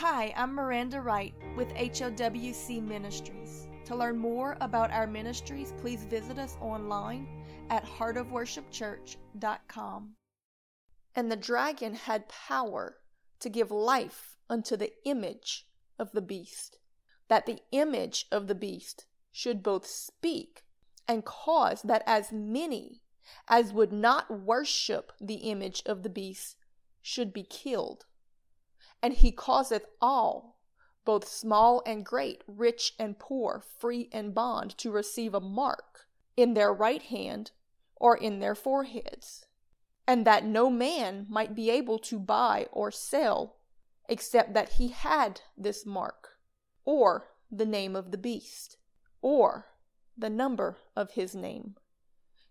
Hi, I'm Miranda Wright with HOWC Ministries. To learn more about our ministries, please visit us online at heartofworshipchurch.com. And the dragon had power to give life unto the image of the beast, that the image of the beast should both speak and cause that as many as would not worship the image of the beast should be killed. And he causeth all, both small and great, rich and poor, free and bond, to receive a mark in their right hand or in their foreheads, and that no man might be able to buy or sell except that he had this mark, or the name of the beast, or the number of his name.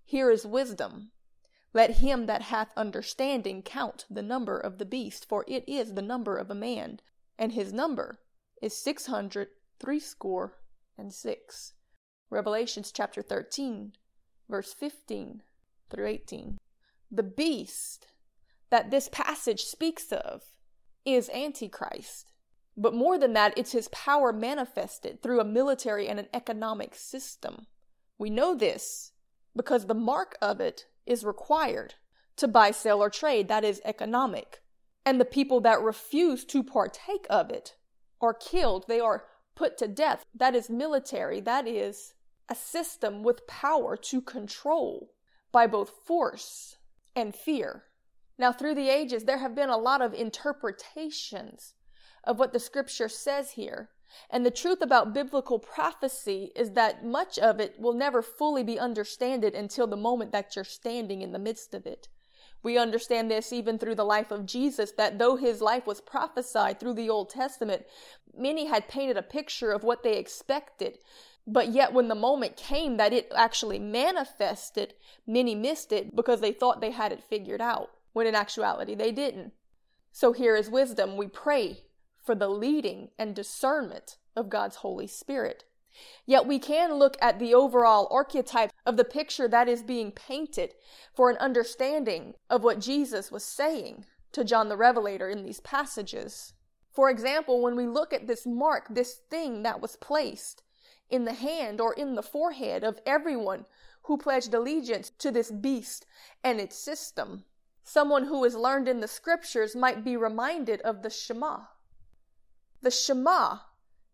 Here is wisdom. Let him that hath understanding count the number of the beast, for it is the number of a man, and his number is six hundred threescore and six. Revelations chapter 13, verse 15 through 18. The beast that this passage speaks of is Antichrist. But more than that, it's his power manifested through a military and an economic system. We know this because the mark of it is required to buy, sell, or trade, that is economic. And the people that refuse to partake of it are killed, they are put to death. That is military, that is a system with power to control by both force and fear. Now, through the ages, there have been a lot of interpretations of what the scripture says here. And the truth about biblical prophecy is that much of it will never fully be understood until the moment that you're standing in the midst of it. We understand this even through the life of Jesus, that though his life was prophesied through the Old Testament, many had painted a picture of what they expected. But yet, when the moment came that it actually manifested, many missed it because they thought they had it figured out, when in actuality they didn't. So here is wisdom. We pray for the leading and discernment of God's Holy Spirit. Yet we can look at the overall archetype of the picture that is being painted for an understanding of what Jesus was saying to John the Revelator in these passages. For example, when we look at this mark, this thing that was placed in the hand or in the forehead of everyone who pledged allegiance to this beast and its system, someone who is learned in the scriptures might be reminded of the Shema. The Shema,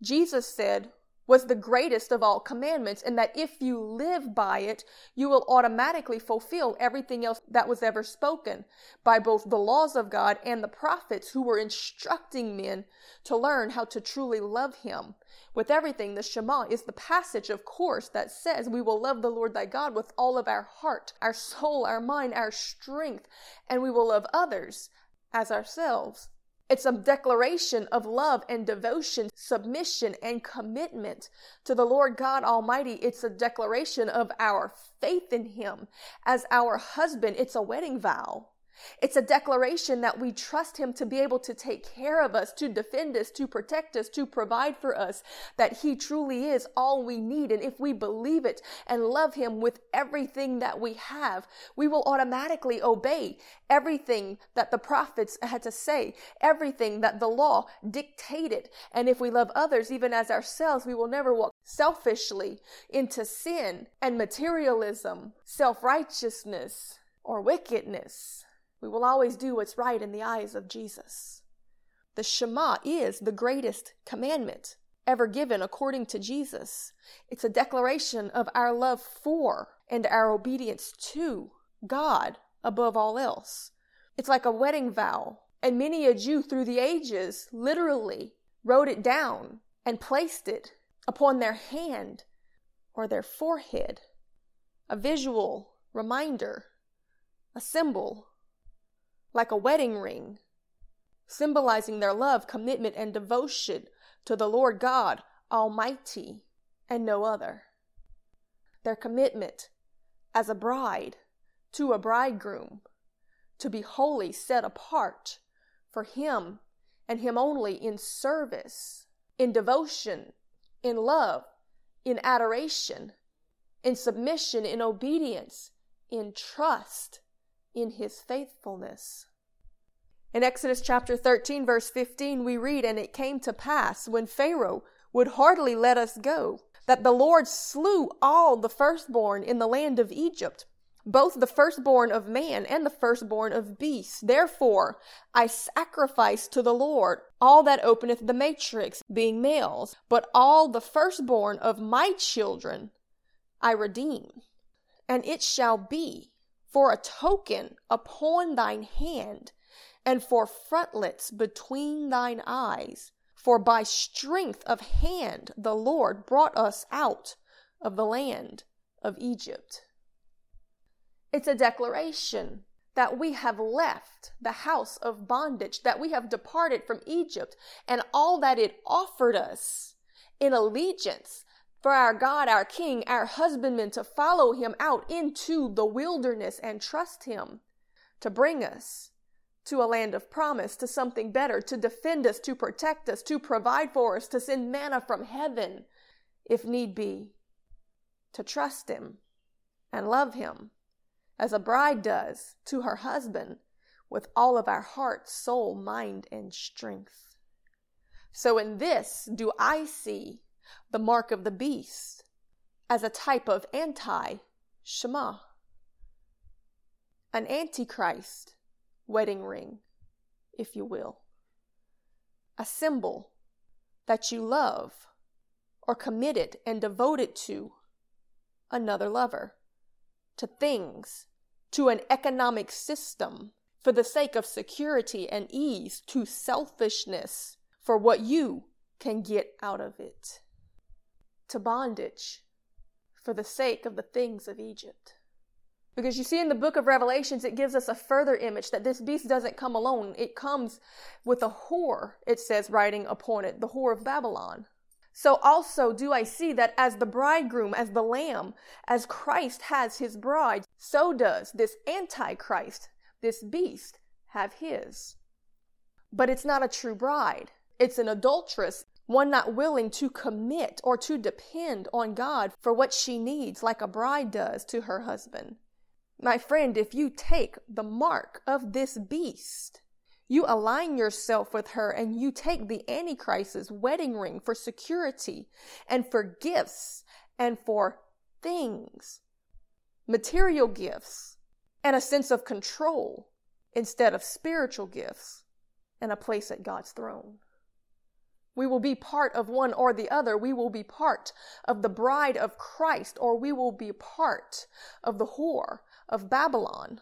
Jesus said, was the greatest of all commandments, and that if you live by it, you will automatically fulfill everything else that was ever spoken by both the laws of God and the prophets who were instructing men to learn how to truly love Him. With everything, the Shema is the passage, of course, that says we will love the Lord thy God with all of our heart, our soul, our mind, our strength, and we will love others as ourselves. It's a declaration of love and devotion, submission and commitment to the Lord God Almighty. It's a declaration of our faith in Him as our husband. It's a wedding vow. It's a declaration that we trust Him to be able to take care of us, to defend us, to protect us, to provide for us, that He truly is all we need. And if we believe it and love Him with everything that we have, we will automatically obey everything that the prophets had to say, everything that the law dictated. And if we love others even as ourselves, we will never walk selfishly into sin and materialism, self righteousness, or wickedness. We will always do what's right in the eyes of Jesus. The Shema is the greatest commandment ever given according to Jesus. It's a declaration of our love for and our obedience to God above all else. It's like a wedding vow, and many a Jew through the ages literally wrote it down and placed it upon their hand or their forehead. A visual reminder, a symbol like a wedding ring, symbolizing their love, commitment, and devotion to the Lord God Almighty and no other. Their commitment as a bride to a bridegroom to be wholly set apart for Him and Him only in service, in devotion, in love, in adoration, in submission, in obedience, in trust, in his faithfulness. In Exodus chapter 13, verse 15, we read, And it came to pass when Pharaoh would hardly let us go, that the Lord slew all the firstborn in the land of Egypt, both the firstborn of man and the firstborn of beasts. Therefore, I sacrifice to the Lord all that openeth the matrix, being males, but all the firstborn of my children I redeem. And it shall be for a token upon thine hand, and for frontlets between thine eyes. For by strength of hand the Lord brought us out of the land of Egypt. It's a declaration that we have left the house of bondage, that we have departed from Egypt and all that it offered us in allegiance for our God, our King, our husbandman to follow him out into the wilderness and trust him to bring us to a land of promise, to something better, to defend us, to protect us, to provide for us, to send manna from heaven, if need be, to trust him and love him as a bride does to her husband with all of our heart, soul, mind, and strength. So in this do I see the mark of the beast as a type of anti Shema, an antichrist wedding ring, if you will, a symbol that you love or committed and devoted to another lover, to things to an economic system for the sake of security and ease to selfishness for what you can get out of it, to bondage for the sake of the things of Egypt. Because you see, in the book of Revelations, it gives us a further image that this beast doesn't come alone. It comes with a whore, it says, riding upon it, the whore of Babylon. So also do I see that as the bridegroom, as the lamb, as Christ has his bride, so does this antichrist, this beast, have his. But it's not a true bride. It's an adulteress, one not willing to commit or to depend on God for what she needs, like a bride does to her husband. My friend, if you take the mark of this beast, you align yourself with her and you take the Antichrist's wedding ring for security and for gifts and for things, material gifts, and a sense of control instead of spiritual gifts and a place at God's throne. We will be part of one or the other. We will be part of the bride of Christ, or we will be part of the whore of Babylon.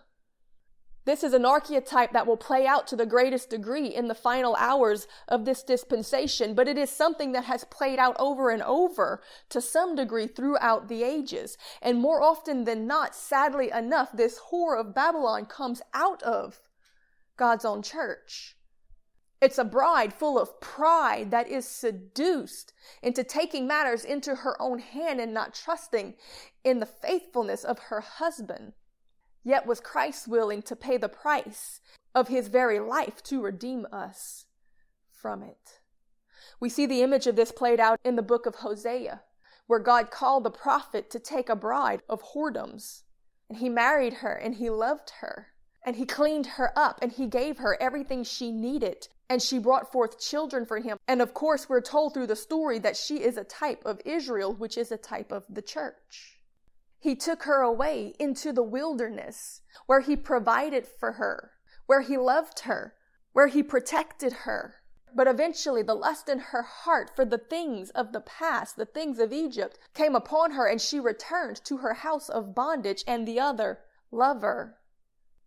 This is an archetype that will play out to the greatest degree in the final hours of this dispensation, but it is something that has played out over and over to some degree throughout the ages. And more often than not, sadly enough, this whore of Babylon comes out of God's own church. It's a bride full of pride that is seduced into taking matters into her own hand and not trusting in the faithfulness of her husband. Yet was Christ willing to pay the price of his very life to redeem us from it. We see the image of this played out in the book of Hosea, where God called the prophet to take a bride of whoredoms. And he married her and he loved her and he cleaned her up and he gave her everything she needed and she brought forth children for him. And of course, we're told through the story that she is a type of Israel, which is a type of the church. He took her away into the wilderness where he provided for her, where he loved her, where he protected her. But eventually, the lust in her heart for the things of the past, the things of Egypt, came upon her, and she returned to her house of bondage and the other lover.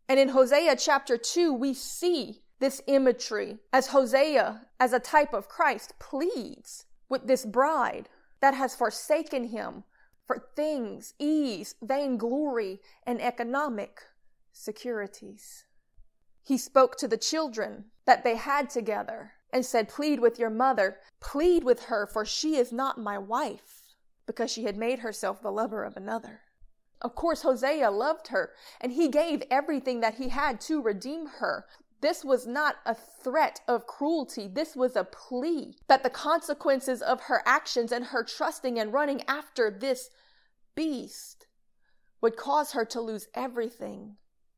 And in Hosea chapter 2, we see this imagery as Hosea, as a type of Christ, pleads with this bride that has forsaken him, for things, ease, vainglory, and economic securities. He spoke to the children that they had together and said, Plead with your mother, plead with her, for she is not my wife, because she had made herself the lover of another. Of course, Hosea loved her, and he gave everything that he had to redeem her. This was not a threat of cruelty. This was a plea that the consequences of her actions and her trusting and running after this beast would cause her to lose everything.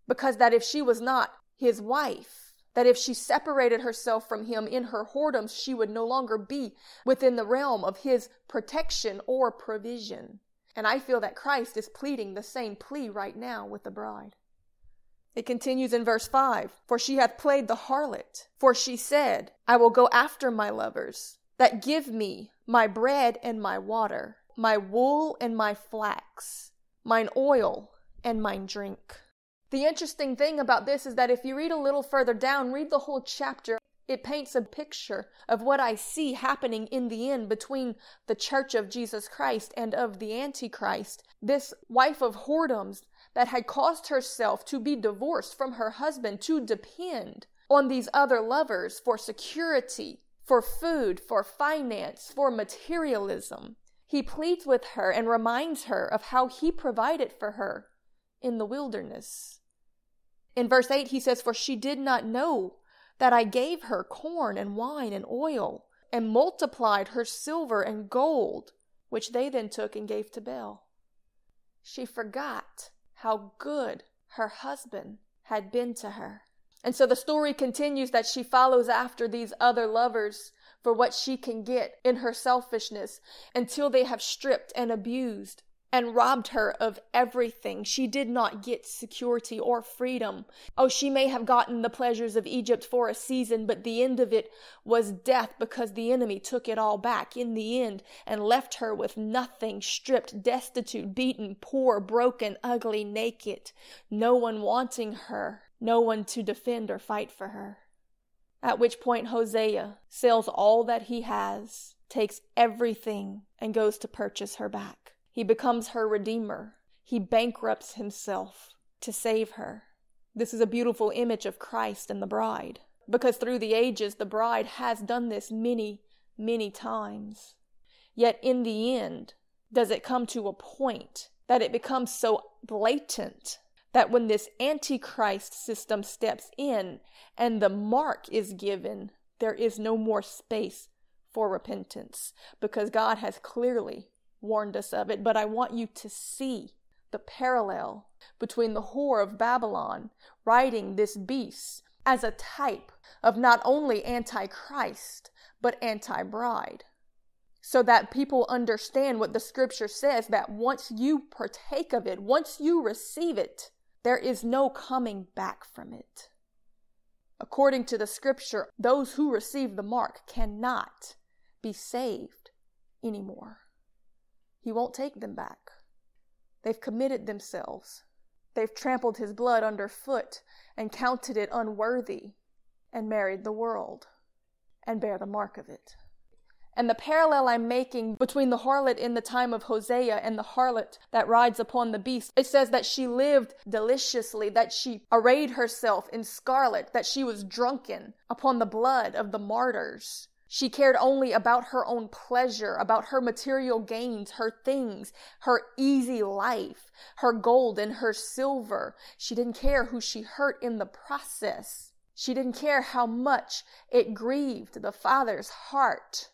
Because that if she was not his wife, That if she separated herself from him in her whoredoms, she would no longer be within the realm of his protection or provision. And I feel that Christ is pleading the same plea right now with the bride. It continues in verse 5 For she hath played the harlot, for she said, I will go after my lovers, that give me my bread and my water, my wool and my flax, mine oil and mine drink. The interesting thing about this is that if you read a little further down, read the whole chapter, it paints a picture of what I see happening in the end between the church of Jesus Christ and of the Antichrist. This wife of whoredoms that had caused herself to be divorced from her husband to depend on these other lovers for security, for food, for finance, for materialism. He pleads with her and reminds her of how he provided for her in the wilderness. In verse 8, he says, For she did not know that I gave her corn and wine and oil, and multiplied her silver and gold, which they then took and gave to Baal. She forgot how good her husband had been to her. And so the story continues that she follows after these other lovers for what she can get in her selfishness until they have stripped and abused and robbed her of everything. She did not get security or freedom. Oh, she may have gotten the pleasures of Egypt for a season, but the end of it was death because the enemy took it all back in the end and left her with nothing, stripped, destitute, beaten, poor, broken, ugly, naked, no one wanting her, no one to defend or fight for her. At which point Hosea sells all that he has, takes everything, and goes to purchase her back. He becomes her redeemer. He bankrupts himself to save her. This is a beautiful image of Christ and the bride, because through the ages, the bride has done this many, many times. Yet in the end, does it come to a point that it becomes so blatant that when this antichrist system steps in and the mark is given, there is no more space for repentance because God has clearly warned us of it, but I want you to see the parallel between the whore of Babylon riding this beast as a type of not only antichrist, but anti bride. So that people understand what the scripture says that once you partake of it, once you receive it, there is no coming back from it. According to the scripture, those who receive the mark cannot be saved anymore. He won't take them back. They've committed themselves. They've trampled his blood underfoot and counted it unworthy and married the world and bear the mark of it. And the parallel I'm making between the harlot in the time of Hosea and the harlot that rides upon the beast, it says that she lived deliciously, that she arrayed herself in scarlet, that she was drunken upon the blood of the martyrs. She cared only about her own pleasure, about her material gains, her things, her easy life, her gold and her silver. She didn't care who she hurt in the process. She didn't care how much it grieved the Father's heart,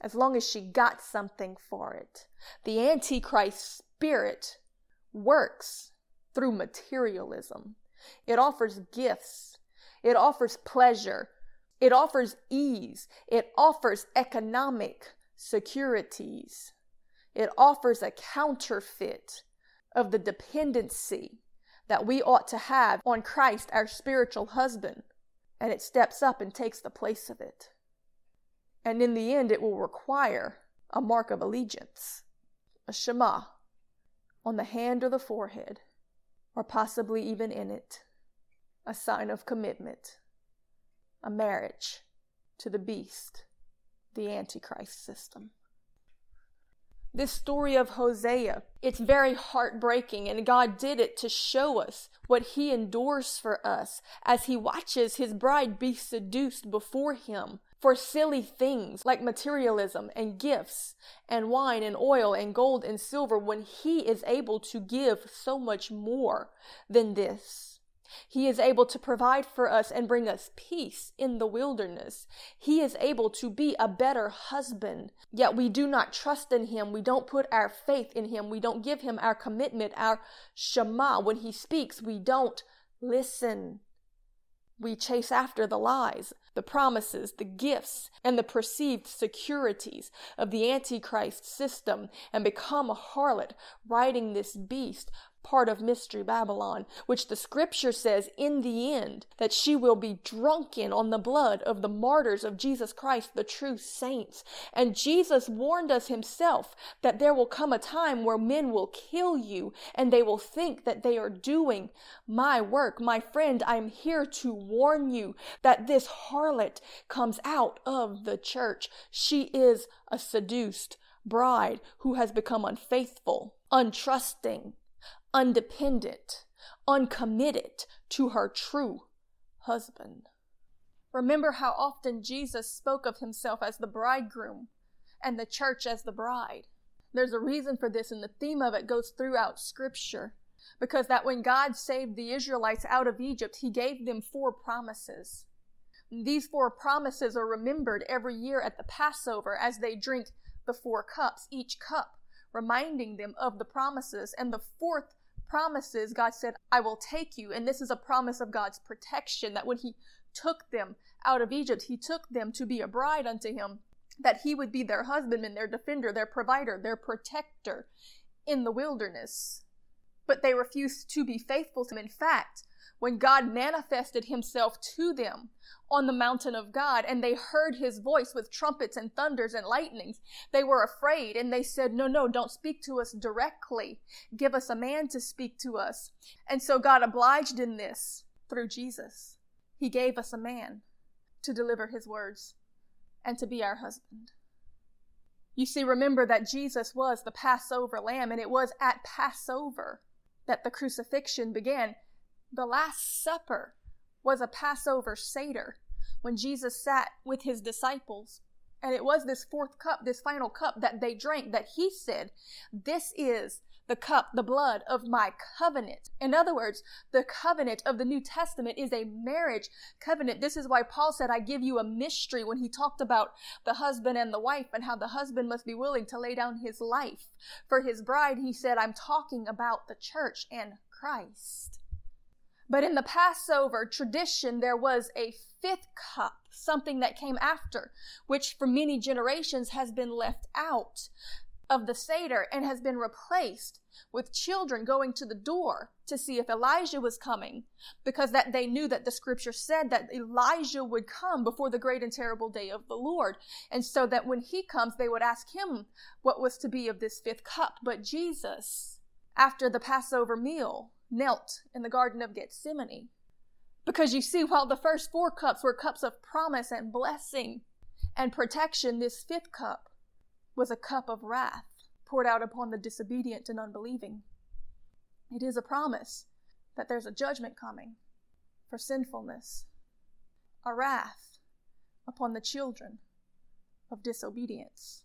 as long as she got something for it. The Antichrist spirit works through materialism. It offers gifts. It offers pleasure. It offers ease. It offers economic securities. It offers a counterfeit of the dependency that we ought to have on Christ, our spiritual husband. And it steps up and takes the place of it. And in the end, it will require a mark of allegiance, a Shema, on the hand or the forehead, or possibly even in it, a sign of commitment a marriage to the beast, the Antichrist system. This story of Hosea, it's very heartbreaking, and God did it to show us what He endures for us as He watches His bride be seduced before Him for silly things like materialism and gifts and wine and oil and gold and silver when He is able to give so much more than this. He is able to provide for us and bring us peace in the wilderness. He is able to be a better husband. Yet we do not trust in him. We don't put our faith in him. We don't give him our commitment, our Shema. When he speaks, we don't listen. We chase after the lies, the promises, the gifts, and the perceived securities of the Antichrist system and become a harlot, riding this beast part of Mystery Babylon, which the scripture says in the end that she will be drunken on the blood of the martyrs of Jesus Christ, the true saints. And Jesus warned us himself that there will come a time where men will kill you and they will think that they are doing my work. My friend, I'm here to warn you that this harlot comes out of the church. She is a seduced bride who has become unfaithful, untrusting, undependent, uncommitted to her true husband. Remember how often Jesus spoke of himself as the bridegroom and the church as the bride. There's a reason for this, and the theme of it goes throughout Scripture. Because that when God saved the Israelites out of Egypt, He gave them four promises. These four promises are remembered every year at the Passover as they drink the four cups, each cup reminding them of the promises. And the fourth promises, God said, I will take you. And this is a promise of God's protection that when He took them out of Egypt, He took them to be a bride unto Him, that He would be their husbandman, their defender, their provider, their protector in the wilderness. But they refused to be faithful to Him. In fact, when God manifested himself to them on the mountain of God and they heard his voice with trumpets and thunders and lightnings, they were afraid and they said, No, no, don't speak to us directly. Give us a man to speak to us. And so God obliged in this through Jesus. He gave us a man to deliver his words and to be our husband. You see, remember that Jesus was the Passover lamb, and it was at Passover that the crucifixion began. The Last Supper was a Passover Seder when Jesus sat with his disciples. And it was this fourth cup, this final cup that they drank, that he said, This is the cup, the blood of my covenant. In other words, the covenant of the New Testament is a marriage covenant. This is why Paul said, I give you a mystery when he talked about the husband and the wife and how the husband must be willing to lay down his life for his bride. He said, I'm talking about the church and Christ. But in the Passover tradition, there was a fifth cup, something that came after, which for many generations has been left out of the Seder and has been replaced with children going to the door to see if Elijah was coming because that they knew that the scripture said that Elijah would come before the great and terrible day of the Lord. And so that when he comes, they would ask him what was to be of this fifth cup. But Jesus, after the Passover meal, knelt in the Garden of Gethsemane. Because you see, while the first four cups were cups of promise and blessing and protection, this fifth cup was a cup of wrath poured out upon the disobedient and unbelieving. It is a promise that there's a judgment coming for sinfulness, a wrath upon the children of disobedience.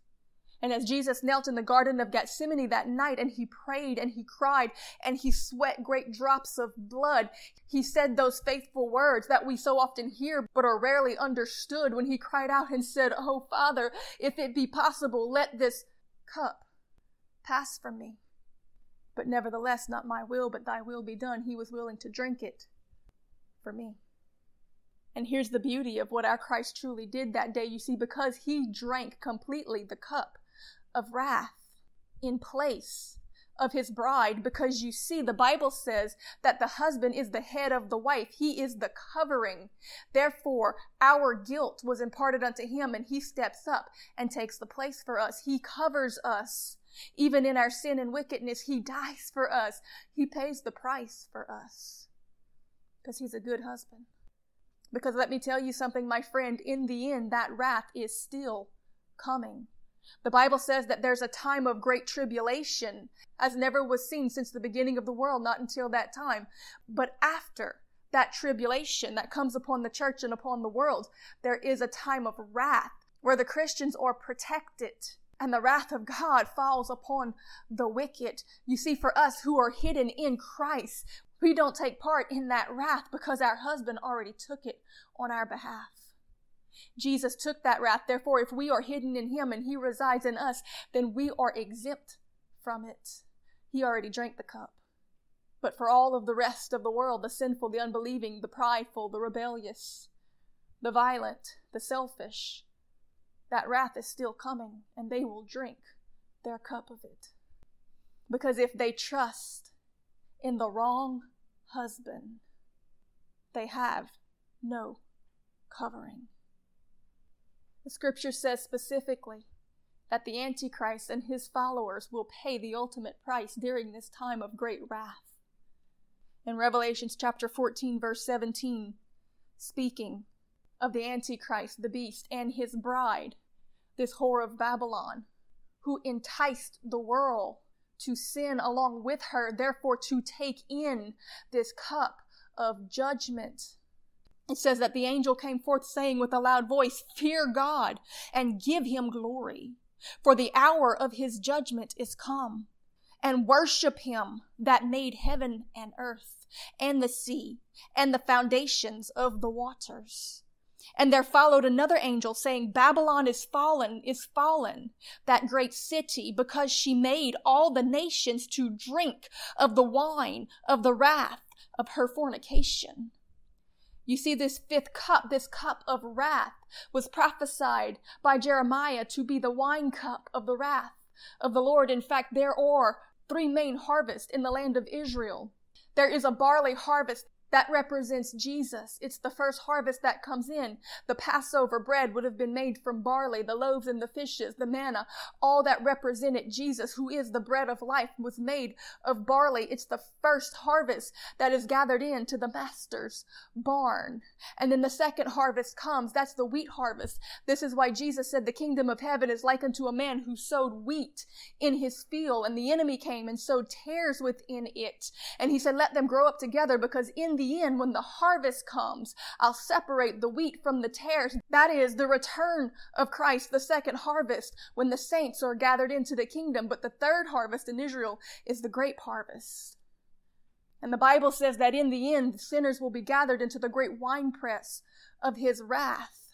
And as Jesus knelt in the Garden of Gethsemane that night and he prayed and he cried and he sweat great drops of blood, he said those faithful words that we so often hear but are rarely understood when he cried out and said, Oh Father, if it be possible, let this cup pass from me. But nevertheless, not my will, but thy will be done. He was willing to drink it for me. And here's the beauty of what our Christ truly did that day. You see, because he drank completely the cup of wrath in place of his bride because you see the bible says that the husband is the head of the wife. He is the covering. Therefore our guilt was imparted unto him and he steps up and takes the place for us. He covers us. Even in our sin and wickedness he dies for us. He pays the price for us because he's a good husband. Because let me tell you something my friend in the end that wrath is still coming the Bible says that there's a time of great tribulation, as never was seen since the beginning of the world, not until that time. But after that tribulation that comes upon the church and upon the world, there is a time of wrath where the Christians are protected and the wrath of God falls upon the wicked. You see, for us who are hidden in Christ, we don't take part in that wrath because our husband already took it on our behalf. Jesus took that wrath. Therefore, if we are hidden in him and he resides in us, then we are exempt from it. He already drank the cup. But for all of the rest of the world, the sinful, the unbelieving, the prideful, the rebellious, the violent, the selfish, that wrath is still coming, and they will drink their cup of it. Because if they trust in the wrong husband, they have no covering. The scripture says specifically that the Antichrist and his followers will pay the ultimate price during this time of great wrath. In Revelations chapter 14, verse 17, speaking of the Antichrist, the beast, and his bride, this whore of Babylon, who enticed the world to sin along with her, therefore to take in this cup of judgment. It says that the angel came forth saying with a loud voice, Fear God and give him glory, for the hour of his judgment is come. And worship him that made heaven and earth and the sea and the foundations of the waters. And there followed another angel saying, Babylon is fallen, is fallen, that great city, because she made all the nations to drink of the wine of the wrath of her fornication. You see, this fifth cup, this cup of wrath, was prophesied by Jeremiah to be the wine cup of the wrath of the Lord. In fact, there are three main harvests in the land of Israel. There is a barley harvest that represents Jesus. It's the first harvest that comes in. The Passover bread would have been made from barley, the loaves and the fishes, the manna, all that represented Jesus, who is the bread of life, was made of barley. It's the first harvest that is gathered into the master's barn. And then the second harvest comes. That's the wheat harvest. This is why Jesus said the kingdom of heaven is like unto a man who sowed wheat in his field, and the enemy came and sowed tares within it. And he said, let them grow up together because in the the end, when the harvest comes, I'll separate the wheat from the tares. That is the return of Christ, the second harvest, when the saints are gathered into the kingdom. But the third harvest in Israel is the grape harvest. And the Bible says that in the end, sinners will be gathered into the great winepress of his wrath.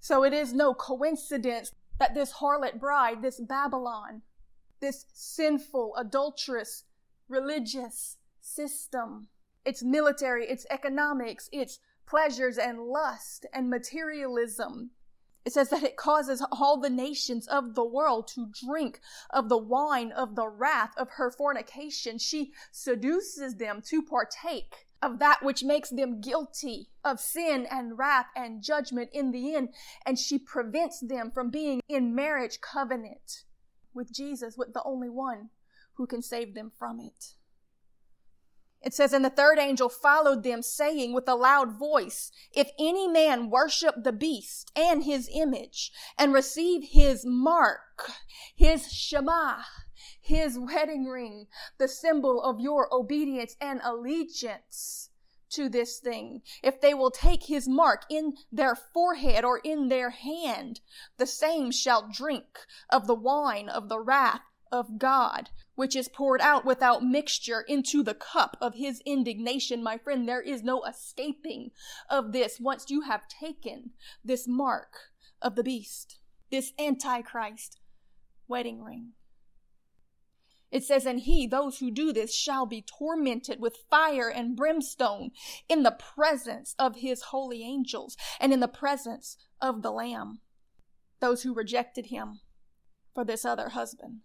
So it is no coincidence that this harlot bride, this Babylon, this sinful, adulterous, religious system it's military, it's economics, it's pleasures and lust and materialism. It says that it causes all the nations of the world to drink of the wine of the wrath of her fornication. She seduces them to partake of that which makes them guilty of sin and wrath and judgment in the end. And she prevents them from being in marriage covenant with Jesus, with the only one who can save them from it. It says, And the third angel followed them, saying with a loud voice, If any man worship the beast and his image, and receive his mark, his Shema, his wedding ring, the symbol of your obedience and allegiance to this thing, if they will take his mark in their forehead or in their hand, the same shall drink of the wine of the wrath of God, which is poured out without mixture into the cup of his indignation. My friend, there is no escaping of this once you have taken this mark of the beast, this Antichrist wedding ring. It says, And he, those who do this, shall be tormented with fire and brimstone in the presence of his holy angels and in the presence of the Lamb. Those who rejected him for this other husband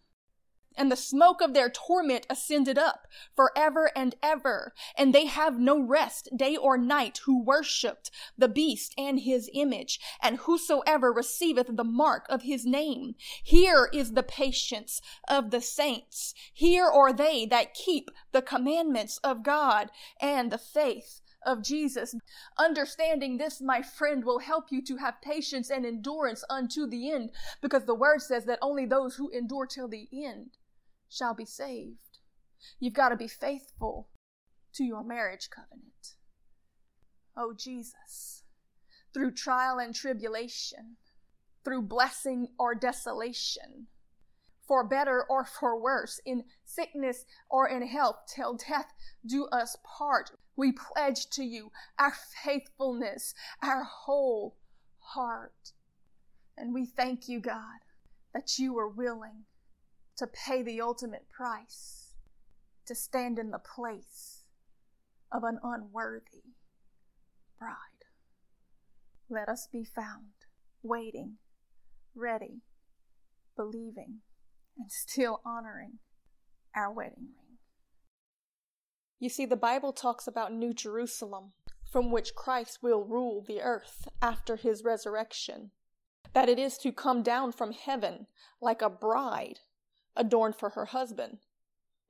and the smoke of their torment ascended up forever and ever, and they have no rest day or night who worshipped the beast and his image, and whosoever receiveth the mark of his name. Here is the patience of the saints. Here are they that keep the commandments of God and the faith of Jesus. Understanding this, my friend, will help you to have patience and endurance unto the end, because the word says that only those who endure till the end shall be saved. You've got to be faithful to your marriage covenant. Oh, Jesus, through trial and tribulation, through blessing or desolation, for better or for worse, in sickness or in health, till death do us part, we pledge to you our faithfulness, our whole heart. And we thank you, God, that you are willing to pay the ultimate price, to stand in the place of an unworthy bride. Let us be found waiting, ready, believing, and still honoring our wedding ring. You see, the Bible talks about New Jerusalem, from which Christ will rule the earth after his resurrection, that it is to come down from heaven like a bride adorned for her husband,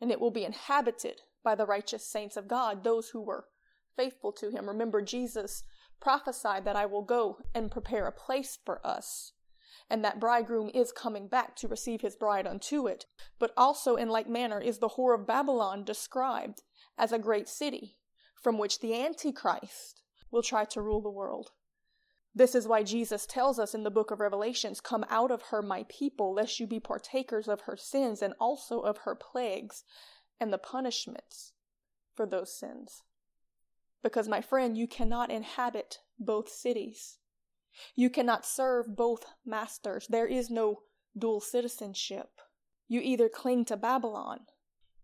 and it will be inhabited by the righteous saints of God, those who were faithful to him. Remember, Jesus prophesied that I will go and prepare a place for us, and that bridegroom is coming back to receive his bride unto it. But also, in like manner, is the whore of Babylon described as a great city from which the Antichrist will try to rule the world. This is why Jesus tells us in the book of Revelations, Come out of her, my people, lest you be partakers of her sins and also of her plagues and the punishments for those sins. Because, my friend, you cannot inhabit both cities. You cannot serve both masters. There is no dual citizenship. You either cling to Babylon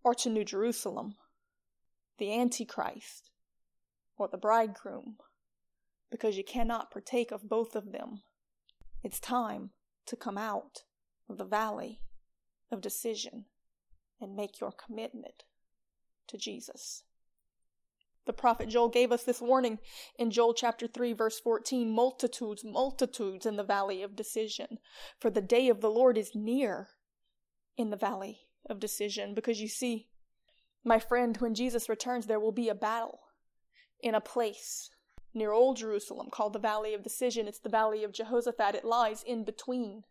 or to New Jerusalem, the Antichrist or the bridegroom, because you cannot partake of both of them. It's time to come out of the valley of decision and make your commitment to Jesus. The prophet Joel gave us this warning in Joel chapter 3, verse 14 multitudes, multitudes in the valley of decision, for the day of the Lord is near in the valley of decision. Because you see, my friend, when Jesus returns, there will be a battle in a place near Old Jerusalem called the Valley of Decision. It's the Valley of Jehoshaphat. It lies in between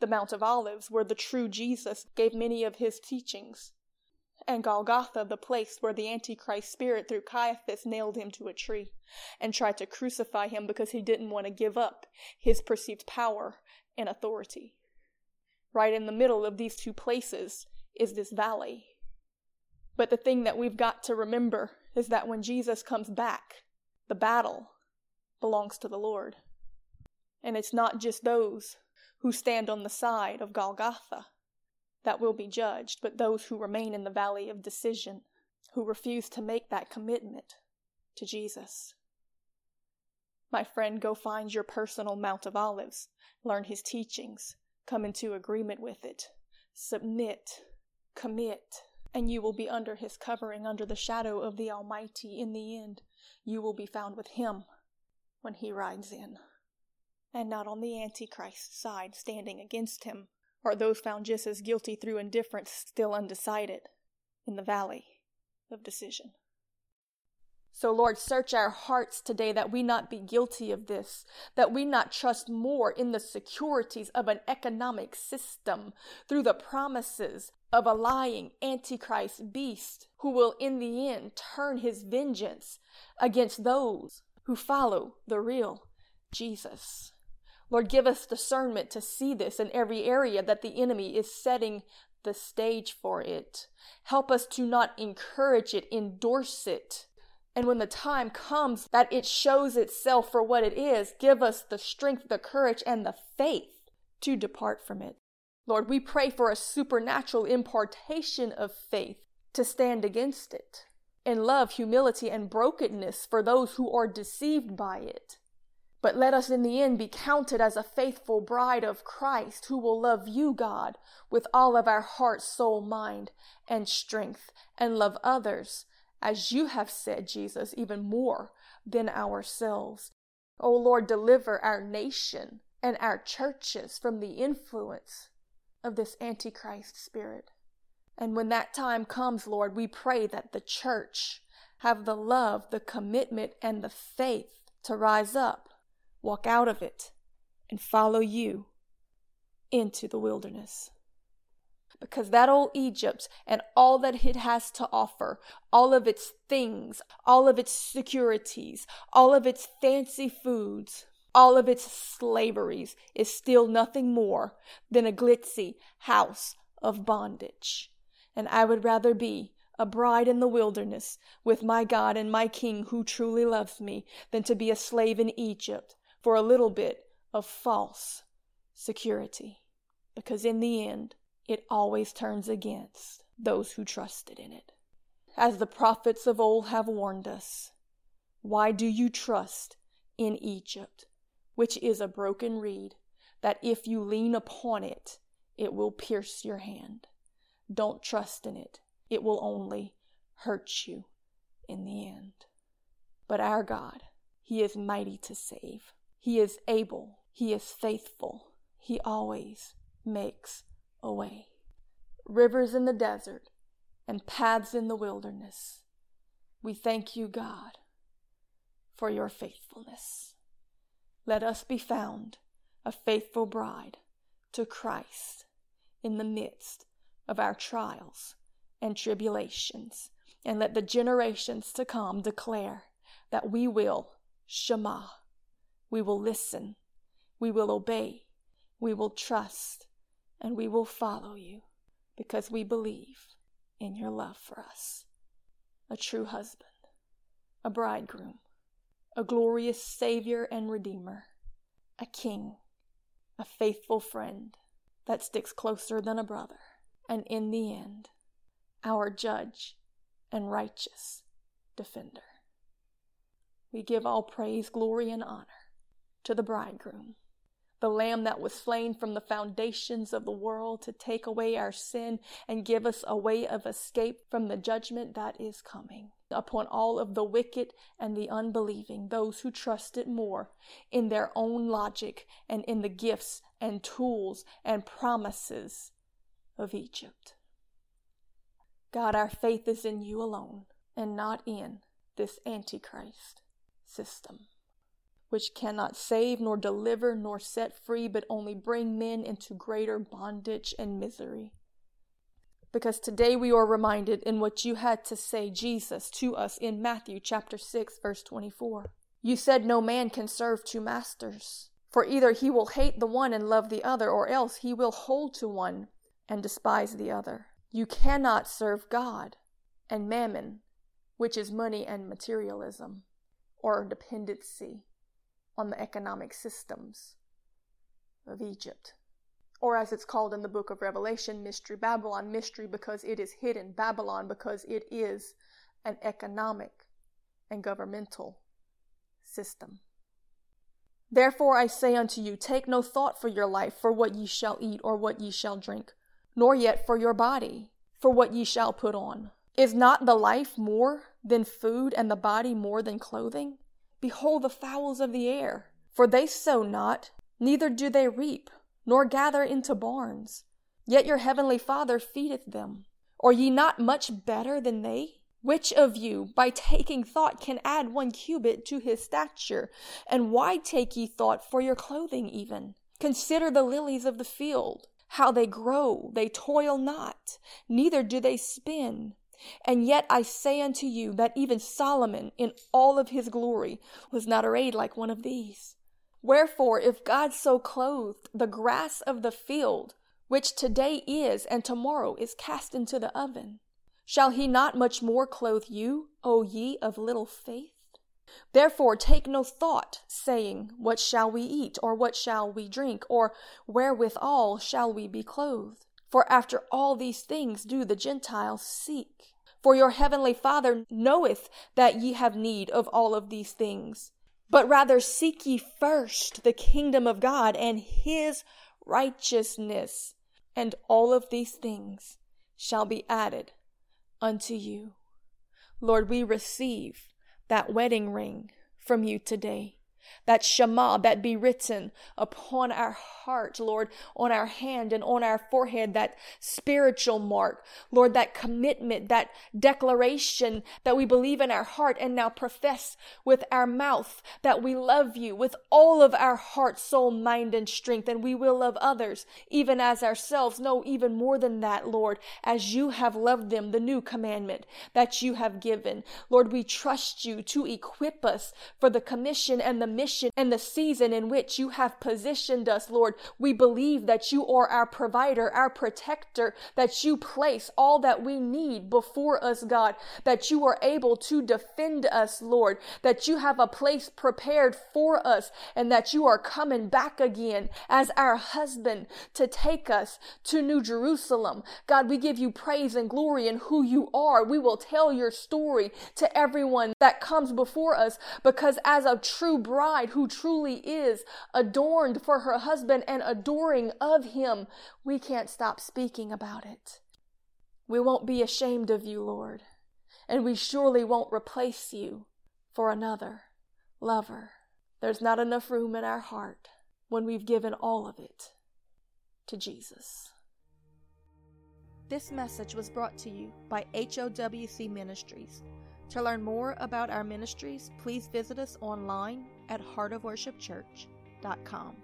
the Mount of Olives, where the true Jesus gave many of his teachings, and Golgotha, the place where the Antichrist spirit through Caiaphas nailed him to a tree and tried to crucify him because he didn't want to give up his perceived power and authority. Right in the middle of these two places is this valley. But the thing that we've got to remember is that when Jesus comes back, the battle belongs to the Lord. And it's not just those who stand on the side of Golgotha that will be judged, but those who remain in the valley of decision, who refuse to make that commitment to Jesus. My friend, go find your personal Mount of Olives, learn his teachings, come into agreement with it, submit, commit, and you will be under his covering, under the shadow of the Almighty. In the end, you will be found with him when he rides in and not on the Antichrist's side standing against him, are those found just as guilty through indifference still undecided in the valley of decision. So, Lord, search our hearts today that we not be guilty of this, that we not trust more in the securities of an economic system through the promises of a lying antichrist beast who will in the end turn his vengeance against those who follow the real Jesus. Lord, give us discernment to see this in every area that the enemy is setting the stage for it. Help us to not encourage it, endorse it. And when the time comes that it shows itself for what it is, give us the strength, the courage, and the faith to depart from it. Lord, we pray for a supernatural impartation of faith to stand against it, and love, humility, and brokenness for those who are deceived by it. But let us in the end be counted as a faithful bride of Christ who will love you, God, with all of our heart, soul, mind, and strength, and love others, as you have said, Jesus, even more than ourselves. O oh Lord, deliver our nation and our churches from the influence of this Antichrist spirit. And when that time comes, Lord, we pray that the church have the love, the commitment, and the faith to rise up walk out of it, and follow you into the wilderness. Because that old Egypt and all that it has to offer, all of its things, all of its securities, all of its fancy foods, all of its slaveries is still nothing more than a glitzy house of bondage. And I would rather be a bride in the wilderness with my God and my King who truly loves me than to be a slave in Egypt for a little bit of false security. Because in the end, it always turns against those who trusted in it. as the prophets of old have warned us. Why do you trust in Egypt, which is a broken reed, that if you lean upon it, it will pierce your hand? Don't trust in it, it will only hurt you in the end. But our God, He is mighty to save. He is able. He is faithful. He always makes a way. Rivers in the desert and paths in the wilderness. We thank you, God, for your faithfulness. Let us be found a faithful bride to Christ in the midst of our trials and tribulations. And let the generations to come declare that we will Shema, we will listen, we will obey, we will trust, and we will follow you because we believe in your love for us. A true husband, a bridegroom, a glorious Savior and Redeemer, a King, a faithful friend that sticks closer than a brother, and in the end, our judge and righteous defender. We give all praise, glory, and honor to the bridegroom the Lamb that was slain from the foundations of the world to take away our sin and give us a way of escape from the judgment that is coming upon all of the wicked and the unbelieving, those who trusted more in their own logic and in the gifts and tools and promises of Egypt. God, our faith is in you alone and not in this Antichrist system which cannot save, nor deliver, nor set free, but only bring men into greater bondage and misery. Because today we are reminded in what you had to say, Jesus, to us in Matthew chapter 6, verse 24. You said no man can serve two masters, for either he will hate the one and love the other, or else he will hold to one and despise the other. You cannot serve God and mammon, which is money and materialism, or dependency on the economic systems of Egypt. Or, as it's called in the book of Revelation, Mystery Babylon, mystery because it is hidden, Babylon because it is an economic and governmental system. Therefore I say unto you, take no thought for your life, for what ye shall eat or what ye shall drink, nor yet for your body, for what ye shall put on. Is not the life more than food, and the body more than clothing? Behold the fowls of the air, for they sow not, neither do they reap, nor gather into barns, yet your heavenly Father feedeth them. Are ye not much better than they? Which of you, by taking thought, can add one cubit to his stature? And why take ye thought for your clothing even? Consider the lilies of the field, how they grow, they toil not, neither do they spin. And yet I say unto you that even Solomon in all of his glory was not arrayed like one of these. Wherefore, if God so clothed the grass of the field, which today is and tomorrow is cast into the oven, shall he not much more clothe you, O ye of little faith? Therefore take no thought, saying, What shall we eat, or what shall we drink, or wherewithal shall we be clothed? For after all these things do the Gentiles seek. For your heavenly Father knoweth that ye have need of all of these things. But rather seek ye first the kingdom of God and his righteousness, and all of these things shall be added unto you. Lord, we receive that wedding ring from you today that Shema that be written upon our heart, Lord, on our hand and on our forehead, that spiritual mark, Lord, that commitment, that declaration that we believe in our heart and now profess with our mouth that we love you with all of our heart, soul, mind, and strength, and we will love others even as ourselves. No, even more than that, Lord, as you have loved them, the new commandment that you have given. Lord, we trust you to equip us for the commission and the mission and the season in which you have positioned us, Lord. We believe that you are our provider, our protector, that you place all that we need before us, God, that you are able to defend us, Lord, that you have a place prepared for us, and that you are coming back again as our husband to take us to New Jerusalem. God, we give you praise and glory in who you are. We will tell your story to everyone that comes before us because as a true bride who truly is adorned for her husband and adoring of him, we can't stop speaking about it. We won't be ashamed of you, Lord, and we surely won't replace you for another lover. There's not enough room in our heart when we've given all of it to Jesus. This message was brought to you by HOWC Ministries. To learn more about our ministries, please visit us online at heartofworshipchurch.com.